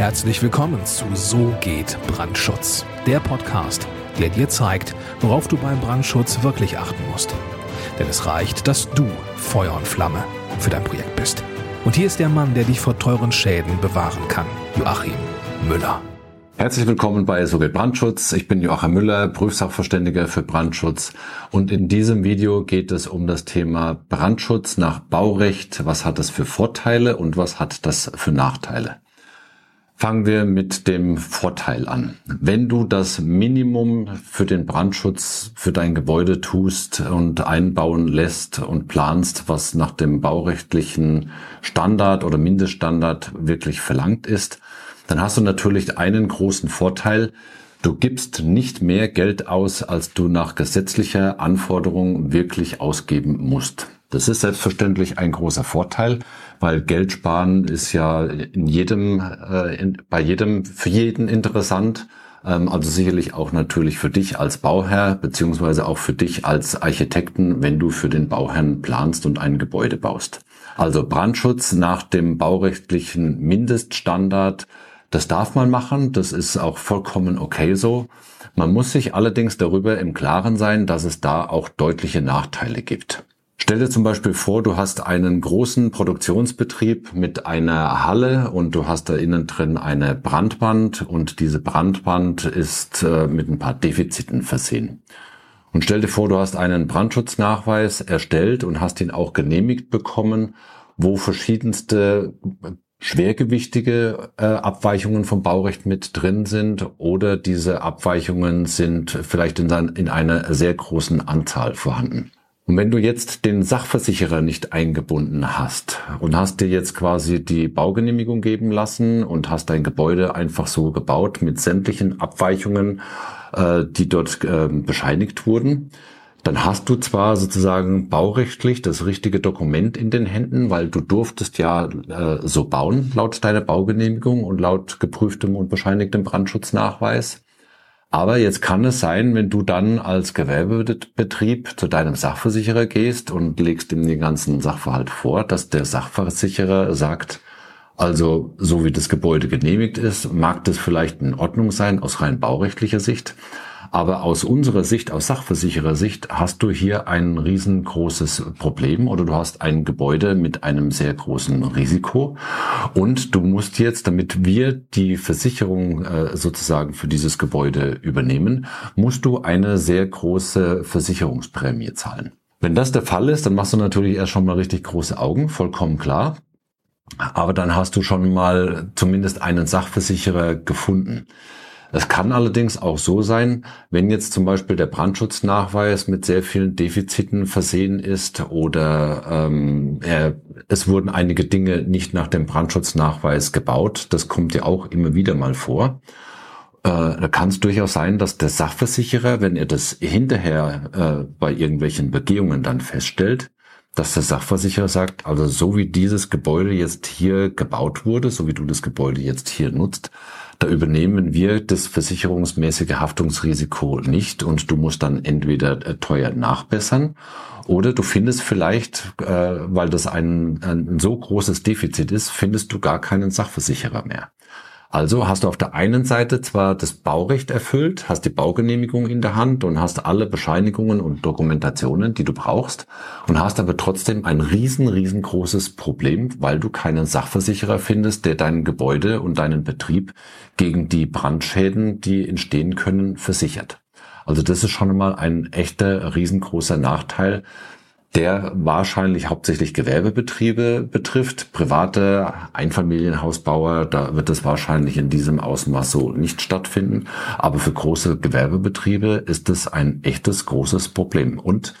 Herzlich willkommen zu So geht Brandschutz, der Podcast, der dir zeigt, worauf du beim Brandschutz wirklich achten musst. Denn es reicht, dass du Feuer und Flamme für dein Projekt bist. Und hier ist der Mann, der dich vor teuren Schäden bewahren kann, Joachim Müller. Herzlich willkommen bei So geht Brandschutz. Ich bin Joachim Müller, Prüfsachverständiger für Brandschutz. Und in diesem Video geht es um das Thema Brandschutz nach Baurecht. Was hat das für Vorteile und was hat das für Nachteile? Fangen wir mit dem Vorteil an. Wenn du das Minimum für den Brandschutz für dein Gebäude tust und einbauen lässt und planst, was nach dem baurechtlichen Standard oder Mindeststandard wirklich verlangt ist, dann hast du natürlich einen großen Vorteil. Du gibst nicht mehr Geld aus, als du nach gesetzlicher Anforderung wirklich ausgeben musst. Das ist selbstverständlich ein großer Vorteil, weil Geld sparen ist ja in jedem, äh, in, bei jedem, für jeden interessant. Ähm, also sicherlich auch natürlich für dich als Bauherr, beziehungsweise auch für dich als Architekten, wenn du für den Bauherrn planst und ein Gebäude baust. Also Brandschutz nach dem baurechtlichen Mindeststandard, das darf man machen, das ist auch vollkommen okay so. Man muss sich allerdings darüber im Klaren sein, dass es da auch deutliche Nachteile gibt. Stell dir zum Beispiel vor, du hast einen großen Produktionsbetrieb mit einer Halle und du hast da innen drin eine Brandwand und diese Brandwand ist äh, mit ein paar Defiziten versehen. Und stell dir vor, du hast einen Brandschutznachweis erstellt und hast ihn auch genehmigt bekommen, wo verschiedenste schwergewichtige äh, Abweichungen vom Baurecht mit drin sind oder diese Abweichungen sind vielleicht in, in einer sehr großen Anzahl vorhanden. Und wenn du jetzt den Sachversicherer nicht eingebunden hast und hast dir jetzt quasi die Baugenehmigung geben lassen und hast dein Gebäude einfach so gebaut mit sämtlichen Abweichungen, äh, die dort äh, bescheinigt wurden, dann hast du zwar sozusagen baurechtlich das richtige Dokument in den Händen, weil du durftest ja äh, so bauen laut deiner Baugenehmigung und laut geprüftem und bescheinigtem Brandschutznachweis. Aber jetzt kann es sein, wenn du dann als Gewerbebetrieb zu deinem Sachversicherer gehst und legst ihm den ganzen Sachverhalt vor, dass der Sachversicherer sagt, also so wie das Gebäude genehmigt ist, mag das vielleicht in Ordnung sein aus rein baurechtlicher Sicht. Aber aus unserer Sicht, aus Sachversicherer-Sicht, hast du hier ein riesengroßes Problem oder du hast ein Gebäude mit einem sehr großen Risiko und du musst jetzt, damit wir die Versicherung äh, sozusagen für dieses Gebäude übernehmen, musst du eine sehr große Versicherungsprämie zahlen. Wenn das der Fall ist, dann machst du natürlich erst schon mal richtig große Augen, vollkommen klar. Aber dann hast du schon mal zumindest einen Sachversicherer gefunden. Es kann allerdings auch so sein, wenn jetzt zum Beispiel der Brandschutznachweis mit sehr vielen Defiziten versehen ist oder ähm, er, es wurden einige Dinge nicht nach dem Brandschutznachweis gebaut. Das kommt ja auch immer wieder mal vor. Äh, da kann es durchaus sein, dass der Sachversicherer, wenn er das hinterher äh, bei irgendwelchen Begehungen dann feststellt, dass der Sachversicherer sagt, also so wie dieses Gebäude jetzt hier gebaut wurde, so wie du das Gebäude jetzt hier nutzt, da übernehmen wir das versicherungsmäßige Haftungsrisiko nicht und du musst dann entweder äh, teuer nachbessern oder du findest vielleicht, äh, weil das ein, ein so großes Defizit ist, findest du gar keinen Sachversicherer mehr. Also hast du auf der einen Seite zwar das Baurecht erfüllt, hast die Baugenehmigung in der Hand und hast alle Bescheinigungen und Dokumentationen, die du brauchst und hast aber trotzdem ein riesen, riesengroßes Problem, weil du keinen Sachversicherer findest, der dein Gebäude und deinen Betrieb gegen die Brandschäden, die entstehen können, versichert. Also das ist schon einmal ein echter riesengroßer Nachteil, der wahrscheinlich hauptsächlich Gewerbebetriebe betrifft. Private Einfamilienhausbauer, da wird es wahrscheinlich in diesem Ausmaß so nicht stattfinden. Aber für große Gewerbebetriebe ist es ein echtes großes Problem. Und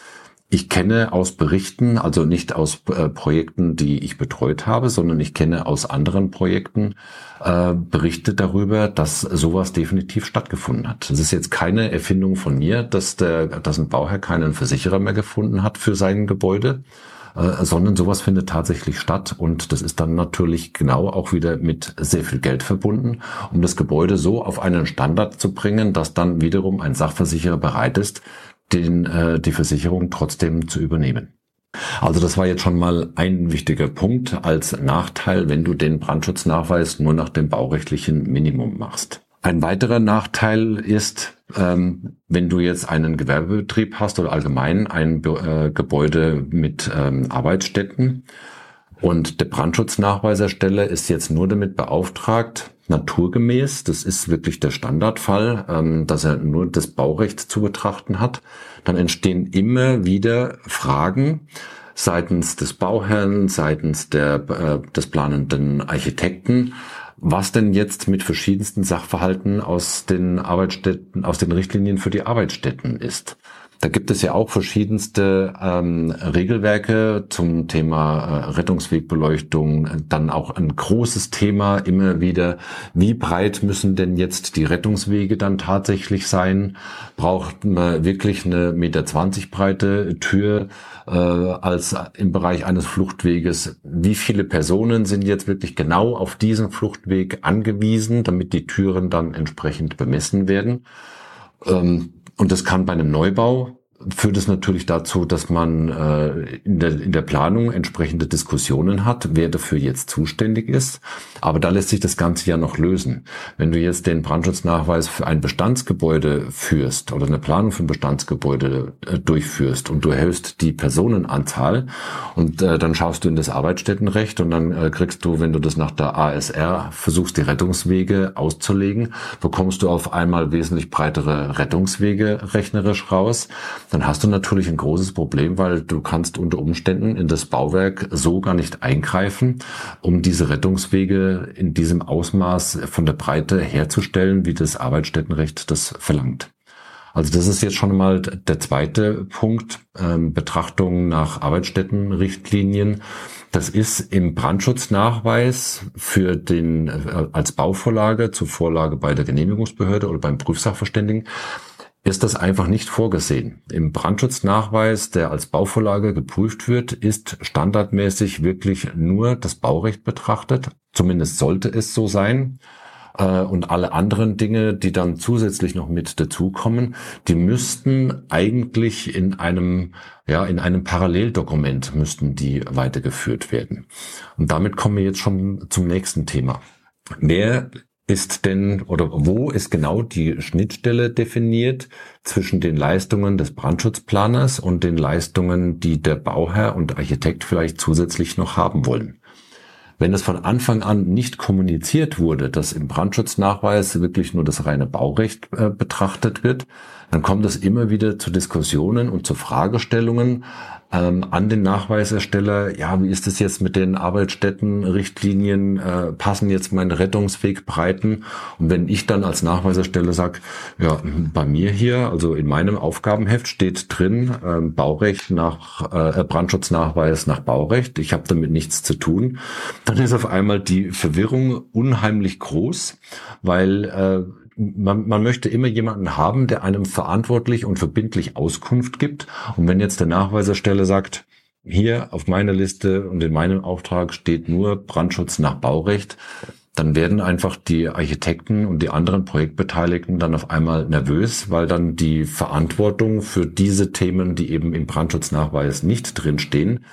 ich kenne aus Berichten, also nicht aus äh, Projekten, die ich betreut habe, sondern ich kenne aus anderen Projekten äh, Berichte darüber, dass sowas definitiv stattgefunden hat. Das ist jetzt keine Erfindung von mir, dass der, dass ein Bauherr keinen Versicherer mehr gefunden hat für sein Gebäude, äh, sondern sowas findet tatsächlich statt und das ist dann natürlich genau auch wieder mit sehr viel Geld verbunden, um das Gebäude so auf einen Standard zu bringen, dass dann wiederum ein Sachversicherer bereit ist, den, äh, die Versicherung trotzdem zu übernehmen. Also das war jetzt schon mal ein wichtiger Punkt als Nachteil, wenn du den Brandschutznachweis nur nach dem baurechtlichen Minimum machst. Ein weiterer Nachteil ist, ähm, wenn du jetzt einen Gewerbebetrieb hast oder allgemein ein äh, Gebäude mit ähm, Arbeitsstätten und der Brandschutznachweiserstelle ist jetzt nur damit beauftragt, naturgemäß, das ist wirklich der Standardfall, ähm, dass er nur das Baurecht zu betrachten hat, dann entstehen immer wieder Fragen seitens des Bauherrn, seitens der, äh, des planenden Architekten, was denn jetzt mit verschiedensten Sachverhalten aus den Arbeitsstätten, aus den Richtlinien für die Arbeitsstätten ist. Da gibt es ja auch verschiedenste ähm, Regelwerke zum Thema äh, Rettungswegbeleuchtung. Dann auch ein großes Thema immer wieder, wie breit müssen denn jetzt die Rettungswege dann tatsächlich sein? Braucht man wirklich eine Meter zwanzig breite Tür äh, als im Bereich eines Fluchtweges? Wie viele Personen sind jetzt wirklich genau auf diesen Fluchtweg angewiesen, damit die Türen dann entsprechend bemessen werden? Ähm, und das kann bei einem Neubau führt es natürlich dazu, dass man äh, in, der, in der Planung entsprechende Diskussionen hat, wer dafür jetzt zuständig ist. Aber da lässt sich das Ganze ja noch lösen. Wenn du jetzt den Brandschutznachweis für ein Bestandsgebäude führst oder eine Planung für ein Bestandsgebäude äh, durchführst und du erhöhst die Personenanzahl und äh, dann schaust du in das Arbeitsstättenrecht und dann äh, kriegst du, wenn du das nach der ASR versuchst, die Rettungswege auszulegen, bekommst du auf einmal wesentlich breitere Rettungswege rechnerisch raus dann hast du natürlich ein großes Problem, weil du kannst unter Umständen in das Bauwerk so gar nicht eingreifen, um diese Rettungswege in diesem Ausmaß von der Breite herzustellen, wie das Arbeitsstättenrecht das verlangt. Also das ist jetzt schon mal der zweite Punkt, ähm, Betrachtung nach Arbeitsstättenrichtlinien. Das ist im Brandschutznachweis für den äh, als Bauvorlage zur Vorlage bei der Genehmigungsbehörde oder beim Prüfsachverständigen ist das einfach nicht vorgesehen. Im Brandschutznachweis, der als Bauvorlage geprüft wird, ist standardmäßig wirklich nur das Baurecht betrachtet. Zumindest sollte es so sein. Äh, und alle anderen Dinge, die dann zusätzlich noch mit dazukommen, die müssten eigentlich in einem, ja, in einem Paralleldokument müssten die weitergeführt werden. Und damit kommen wir jetzt schon zum nächsten Thema. Wer ist denn oder wo ist genau die Schnittstelle definiert zwischen den Leistungen des Brandschutzplaners und den Leistungen, die der Bauherr und Architekt vielleicht zusätzlich noch haben wollen? Wenn es von Anfang an nicht kommuniziert wurde, dass im Brandschutznachweis wirklich nur das reine Baurecht äh, betrachtet wird, dann kommt es immer wieder zu Diskussionen und zu Fragestellungen, ähm, an den Nachweisersteller, ja, wie ist es jetzt mit den Arbeitsstättenrichtlinien, äh, passen jetzt meine Rettungswegbreiten? Und wenn ich dann als Nachweisersteller sage, ja, bei mir hier, also in meinem Aufgabenheft steht drin, äh, Baurecht nach äh, Brandschutznachweis nach Baurecht, ich habe damit nichts zu tun, dann ist auf einmal die Verwirrung unheimlich groß, weil äh, man, man möchte immer jemanden haben, der einem verantwortlich und verbindlich Auskunft gibt. Und wenn jetzt der Nachweiserstelle sagt, hier auf meiner Liste und in meinem Auftrag steht nur Brandschutz nach Baurecht, dann werden einfach die Architekten und die anderen Projektbeteiligten dann auf einmal nervös, weil dann die Verantwortung für diese Themen, die eben im Brandschutznachweis nicht drinstehen,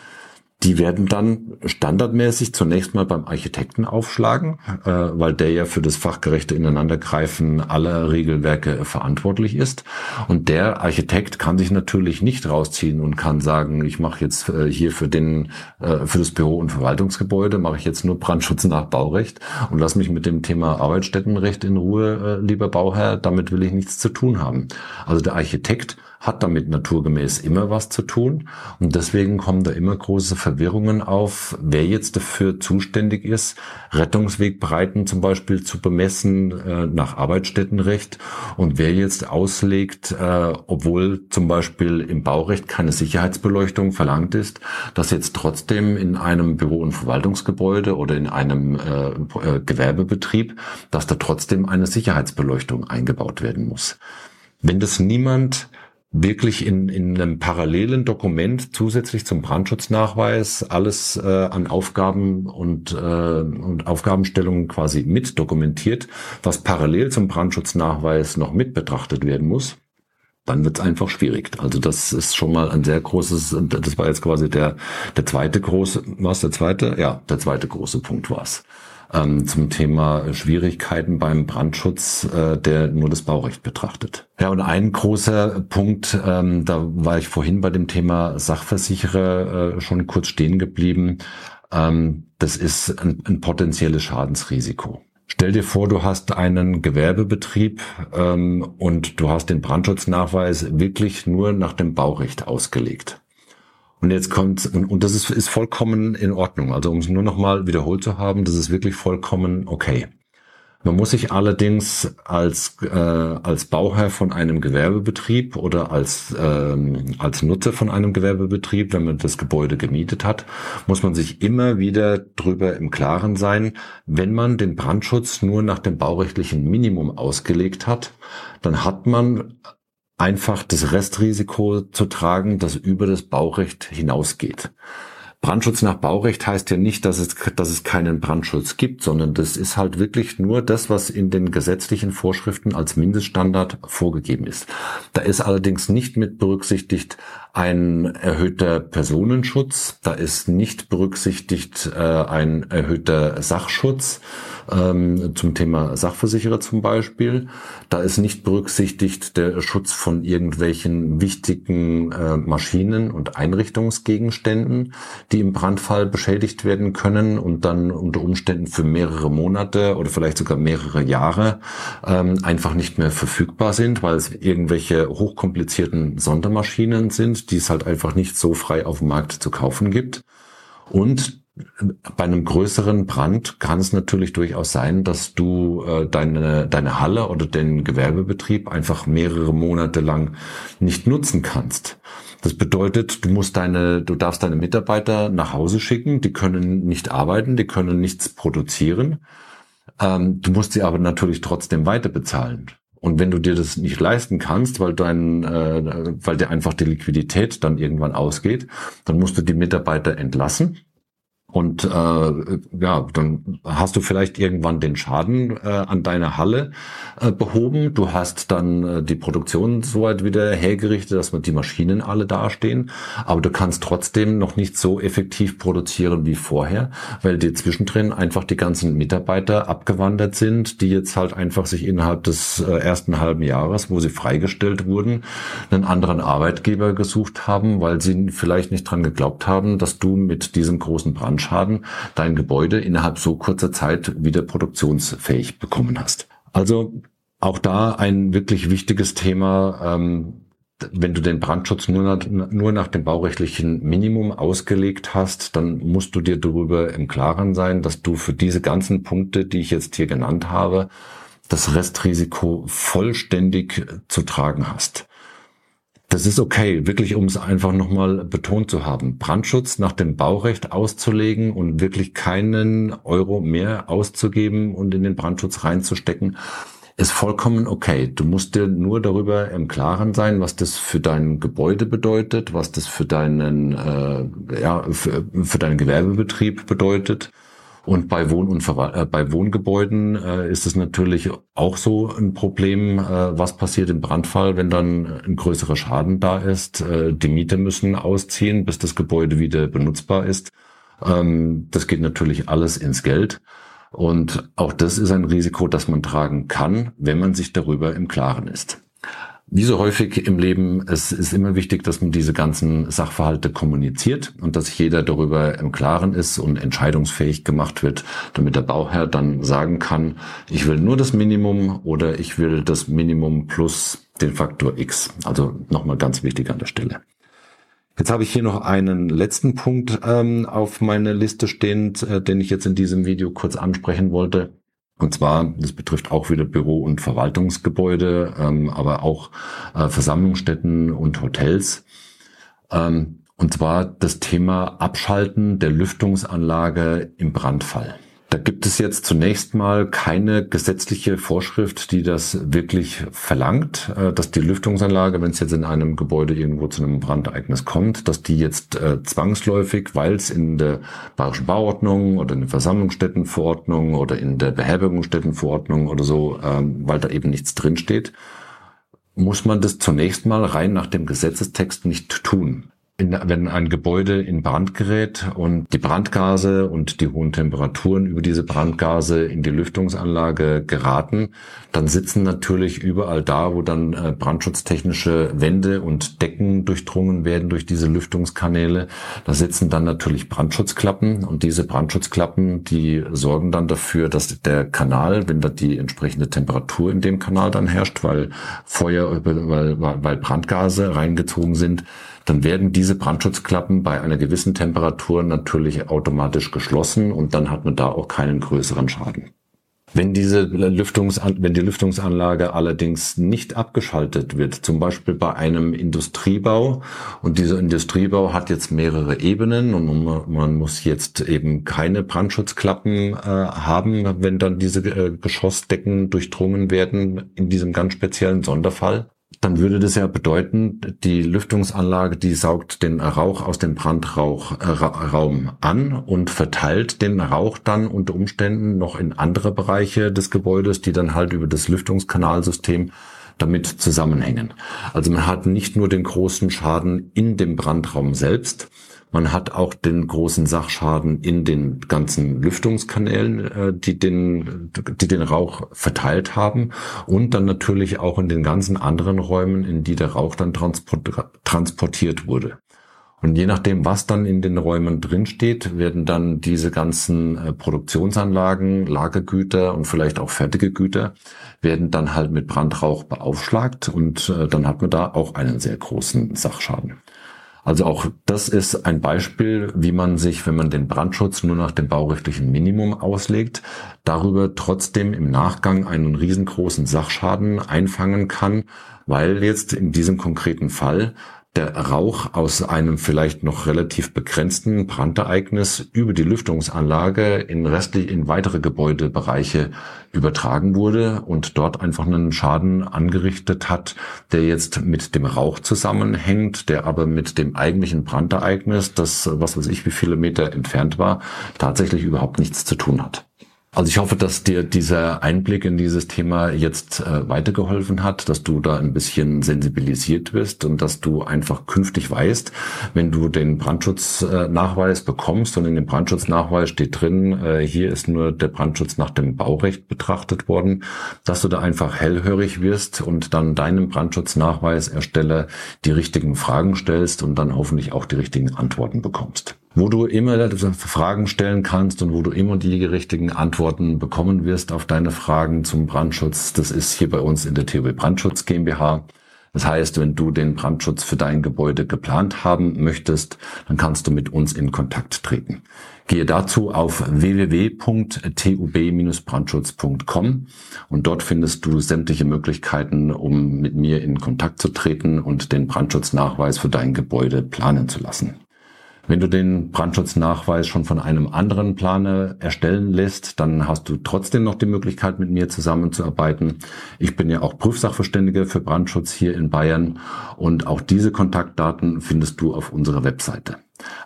die werden dann standardmäßig zunächst mal beim Architekten aufschlagen, äh, weil der ja für das fachgerechte Ineinandergreifen aller Regelwerke verantwortlich ist. Und der Architekt kann sich natürlich nicht rausziehen und kann sagen, ich mache jetzt äh, hier für den äh, für das Büro- und Verwaltungsgebäude mache ich jetzt nur Brandschutz nach Baurecht und lass mich mit dem Thema Arbeitsstättenrecht in Ruhe, äh, lieber Bauherr. Damit will ich nichts zu tun haben. Also der Architekt hat damit naturgemäß immer was zu tun. Und deswegen kommen da immer große Verwirrungen auf, wer jetzt dafür zuständig ist, Rettungswegbreiten zum Beispiel zu bemessen äh, nach Arbeitsstättenrecht und wer jetzt auslegt, äh, obwohl zum Beispiel im Baurecht keine Sicherheitsbeleuchtung verlangt ist, dass jetzt trotzdem in einem Büro- und Verwaltungsgebäude oder in einem äh, äh Gewerbebetrieb, dass da trotzdem eine Sicherheitsbeleuchtung eingebaut werden muss. Wenn das niemand wirklich in, in einem parallelen Dokument zusätzlich zum Brandschutznachweis alles äh, an Aufgaben und, äh, und Aufgabenstellungen quasi mit dokumentiert, was parallel zum Brandschutznachweis noch mit betrachtet werden muss, dann wird es einfach schwierig. Also das ist schon mal ein sehr großes, das war jetzt quasi der, der zweite große, was der zweite? Ja, der zweite große Punkt war's ähm, zum Thema Schwierigkeiten beim Brandschutz, äh, der nur das Baurecht betrachtet. Ja, und ein großer Punkt, ähm, da war ich vorhin bei dem Thema Sachversicherer äh, schon kurz stehen geblieben. Ähm, das ist ein, ein potenzielles Schadensrisiko. Stell dir vor, du hast einen Gewerbebetrieb ähm, und du hast den Brandschutznachweis wirklich nur nach dem Baurecht ausgelegt. Und jetzt kommt, und, und das ist, ist vollkommen in Ordnung. Also um es nur nochmal wiederholt zu haben, das ist wirklich vollkommen okay. Man muss sich allerdings als, äh, als Bauherr von einem Gewerbebetrieb oder als, ähm, als Nutzer von einem Gewerbebetrieb, wenn man das Gebäude gemietet hat, muss man sich immer wieder drüber im Klaren sein, wenn man den Brandschutz nur nach dem baurechtlichen Minimum ausgelegt hat, dann hat man einfach das Restrisiko zu tragen, das über das Baurecht hinausgeht. Brandschutz nach Baurecht heißt ja nicht, dass es, dass es keinen Brandschutz gibt, sondern das ist halt wirklich nur das, was in den gesetzlichen Vorschriften als Mindeststandard vorgegeben ist. Da ist allerdings nicht mit berücksichtigt ein erhöhter Personenschutz, da ist nicht berücksichtigt äh, ein erhöhter Sachschutz ähm, zum Thema Sachversicherer zum Beispiel. Da ist nicht berücksichtigt der Schutz von irgendwelchen wichtigen äh, Maschinen und Einrichtungsgegenständen, die im Brandfall beschädigt werden können und dann unter Umständen für mehrere Monate oder vielleicht sogar mehrere Jahre ähm, einfach nicht mehr verfügbar sind, weil es irgendwelche hochkomplizierten Sondermaschinen sind, die es halt einfach nicht so frei auf dem Markt zu kaufen gibt. Und bei einem größeren Brand kann es natürlich durchaus sein, dass du äh, deine, deine Halle oder den Gewerbebetrieb einfach mehrere Monate lang nicht nutzen kannst. Das bedeutet, du musst deine, du darfst deine Mitarbeiter nach Hause schicken, die können nicht arbeiten, die können nichts produzieren. Ähm, du musst sie aber natürlich trotzdem weiter bezahlen. Und wenn du dir das nicht leisten kannst, weil dein, äh, weil dir einfach die Liquidität dann irgendwann ausgeht, dann musst du die Mitarbeiter entlassen und äh, ja, dann hast du vielleicht irgendwann den Schaden äh, an deiner Halle äh, behoben. Du hast dann äh, die Produktion soweit wieder hergerichtet, dass die Maschinen alle dastehen. Aber du kannst trotzdem noch nicht so effektiv produzieren wie vorher, weil dir zwischendrin einfach die ganzen Mitarbeiter abgewandert sind, die jetzt halt einfach sich innerhalb des äh, ersten halben Jahres, wo sie freigestellt wurden, einen anderen Arbeitgeber gesucht haben, weil sie vielleicht nicht dran geglaubt haben, dass du mit diesem großen Brand Brandschaden dein Gebäude innerhalb so kurzer Zeit wieder produktionsfähig bekommen hast. Also auch da ein wirklich wichtiges Thema. Ähm, wenn du den Brandschutz nur nach, nur nach dem baurechtlichen Minimum ausgelegt hast, dann musst du dir darüber im Klaren sein, dass du für diese ganzen Punkte, die ich jetzt hier genannt habe, das Restrisiko vollständig zu tragen hast. Das ist okay, wirklich um es einfach nochmal betont zu haben. Brandschutz nach dem Baurecht auszulegen und wirklich keinen Euro mehr auszugeben und in den Brandschutz reinzustecken, ist vollkommen okay. Du musst dir nur darüber im Klaren sein, was das für dein Gebäude bedeutet, was das für deinen, äh, ja, für, für deinen Gewerbebetrieb bedeutet und bei Wohn- und Verwal äh, bei Wohngebäuden äh, ist es natürlich auch so ein Problem, äh, was passiert im Brandfall, wenn dann ein größerer Schaden da ist. Äh, die Mieter müssen ausziehen, bis das Gebäude wieder benutzbar ist. Ähm, das geht natürlich alles ins Geld. Und auch das ist ein Risiko, das man tragen kann, wenn man sich darüber im Klaren ist. Wie so häufig im Leben, es ist immer wichtig, dass man diese ganzen Sachverhalte kommuniziert und dass jeder darüber im Klaren ist und entscheidungsfähig gemacht wird, damit der Bauherr dann sagen kann, ich will nur das Minimum oder ich will das Minimum plus den Faktor X. Also nochmal ganz wichtig an der Stelle. Jetzt habe ich hier noch einen letzten Punkt ähm, auf meiner Liste stehend, äh, den ich jetzt in diesem Video kurz ansprechen wollte. Und zwar, das betrifft auch wieder Büro- und Verwaltungsgebäude, ähm, aber auch äh, Versammlungsstätten und Hotels. Ähm, und zwar das Thema Abschalten der Lüftungsanlage im Brandfall. Da gibt es jetzt zunächst mal keine gesetzliche Vorschrift, die das wirklich verlangt, äh, dass die Lüftungsanlage, wenn es jetzt in einem Gebäude irgendwo zu einem Brandereignis kommt, dass die jetzt äh, zwangsläufig, weil es in der Bayerischen Bauordnung oder in der Versammlungsstättenverordnung oder in der Beherbergungsstättenverordnung oder so, ähm, weil da eben nichts drinsteht, muss man das zunächst mal rein nach dem Gesetzestext nicht tun wenn ein Gebäude in Brand gerät und die Brandgase und die hohen Temperaturen über diese Brandgase in die Lüftungsanlage geraten, dann sitzen natürlich überall da, wo dann äh, brandschutztechnische Wände und Decken durchdrungen werden durch diese Lüftungskanäle, da sitzen dann natürlich Brandschutzklappen und diese Brandschutzklappen, die sorgen dann dafür, dass der Kanal, wenn da die entsprechende Temperatur in dem Kanal dann herrscht, weil Feuer, weil, weil Brandgase reingezogen sind, dann werden diese Brandschutzklappen bei einer gewissen Temperatur natürlich automatisch geschlossen und dann hat man da auch keinen größeren Schaden. Wenn diese Lüftungsan wenn die Lüftungsanlage allerdings nicht abgeschaltet wird, zum Beispiel bei einem Industriebau und dieser Industriebau hat jetzt mehrere Ebenen und man muss jetzt eben keine Brandschutzklappen äh, haben, wenn dann diese äh, Geschossdecken durchdrungen werden in diesem ganz speziellen Sonderfall, dann würde das ja bedeuten, die Lüftungsanlage, die saugt den Rauch aus dem Brandraum an und verteilt den Rauch dann unter Umständen noch in andere Bereiche des Gebäudes, die dann halt über das Lüftungskanalsystem damit zusammenhängen. Also man hat nicht nur den großen Schaden in dem Brandraum selbst, man hat auch den großen Sachschaden in den ganzen Lüftungskanälen, äh, die den, die den Rauch verteilt haben und dann natürlich auch in den ganzen anderen Räumen, in die der Rauch dann transportiert wurde. Und je nachdem, was dann in den Räumen drinsteht, werden dann diese ganzen äh, Produktionsanlagen, Lagergüter und vielleicht auch fertige Güter, werden dann halt mit Brandrauch beaufschlagt und äh, dann hat man da auch einen sehr großen Sachschaden. Also auch das ist ein Beispiel, wie man sich, wenn man den Brandschutz nur nach dem baurechtlichen Minimum auslegt, darüber trotzdem im Nachgang einen riesengroßen Sachschaden einfangen kann, weil jetzt in diesem konkreten Fall der Rauch aus einem vielleicht noch relativ begrenzten Brandereignis über die Lüftungsanlage in restlich in weitere Gebäudebereiche übertragen wurde und dort einfach einen Schaden angerichtet hat, der jetzt mit dem Rauch zusammenhängt, der aber mit dem eigentlichen Brandereignis, das was weiß ich wie viele Meter entfernt war, tatsächlich überhaupt nichts zu tun hat. Also ich hoffe, dass dir dieser Einblick in dieses Thema jetzt äh, weitergeholfen hat, dass du da ein bisschen sensibilisiert wirst und dass du einfach künftig weißt, wenn du den Brandschutznachweis bekommst und in dem Brandschutznachweis steht drin, äh, hier ist nur der Brandschutz nach dem Baurecht betrachtet worden, dass du da einfach hellhörig wirst und dann deinem Brandschutznachweisersteller die richtigen Fragen stellst und dann hoffentlich auch die richtigen Antworten bekommst wo du immer Fragen stellen kannst und wo du immer die richtigen Antworten bekommen wirst auf deine Fragen zum Brandschutz. Das ist hier bei uns in der TUB Brandschutz GmbH. Das heißt, wenn du den Brandschutz für dein Gebäude geplant haben möchtest, dann kannst du mit uns in Kontakt treten. Gehe dazu auf www.tub-brandschutz.com und dort findest du sämtliche Möglichkeiten, um mit mir in Kontakt zu treten und den Brandschutznachweis für dein Gebäude planen zu lassen. Wenn du den Brandschutznachweis schon von einem anderen Planer erstellen lässt, dann hast du trotzdem noch die Möglichkeit, mit mir zusammenzuarbeiten. Ich bin ja auch Prüfsachverständiger für Brandschutz hier in Bayern und auch diese Kontaktdaten findest du auf unserer Webseite.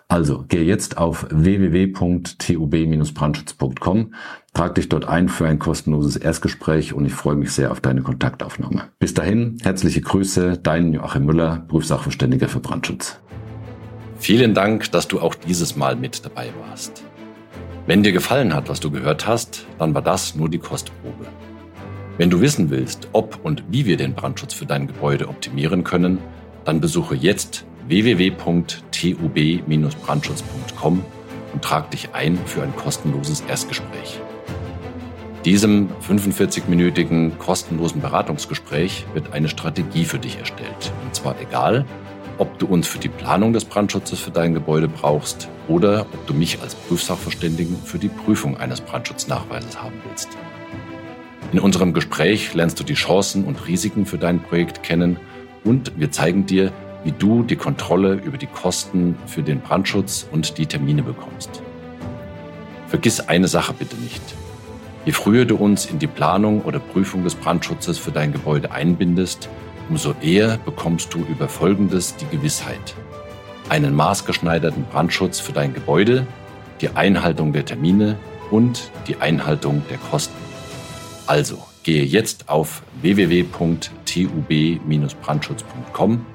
Also geh jetzt auf www.tub-brandschutz.com, trag dich dort ein für ein kostenloses Erstgespräch und ich freue mich sehr auf deine Kontaktaufnahme. Bis dahin, herzliche Grüße, dein Joachim Müller, Prüfsachverständiger für Brandschutz. Vielen Dank, dass du auch dieses Mal mit dabei warst. Wenn dir gefallen hat, was du gehört hast, dann war das nur die Kostprobe. Wenn du wissen willst, ob und wie wir den Brandschutz für dein Gebäude optimieren können, dann besuche jetzt www.tub-brandschutz.com und trag dich ein für ein kostenloses Erstgespräch. Diesem 45-minütigen kostenlosen Beratungsgespräch wird eine Strategie für dich erstellt. Und zwar egal, ob du uns für die Planung des Brandschutzes für dein Gebäude brauchst oder ob du mich als Prüfsachverständigen für die Prüfung eines Brandschutznachweises haben willst. In unserem Gespräch lernst du die Chancen und Risiken für dein Projekt kennen und wir zeigen dir, wie du die Kontrolle über die Kosten für den Brandschutz und die Termine bekommst. Vergiss eine Sache bitte nicht. Je früher du uns in die Planung oder Prüfung des Brandschutzes für dein Gebäude einbindest, umso eher bekommst du über Folgendes die Gewissheit. Einen maßgeschneiderten Brandschutz für dein Gebäude, die Einhaltung der Termine und die Einhaltung der Kosten. Also, Gehe jetzt auf www.tub-brandschutz.com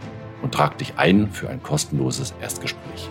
und trag dich ein für ein kostenloses Erstgespräch.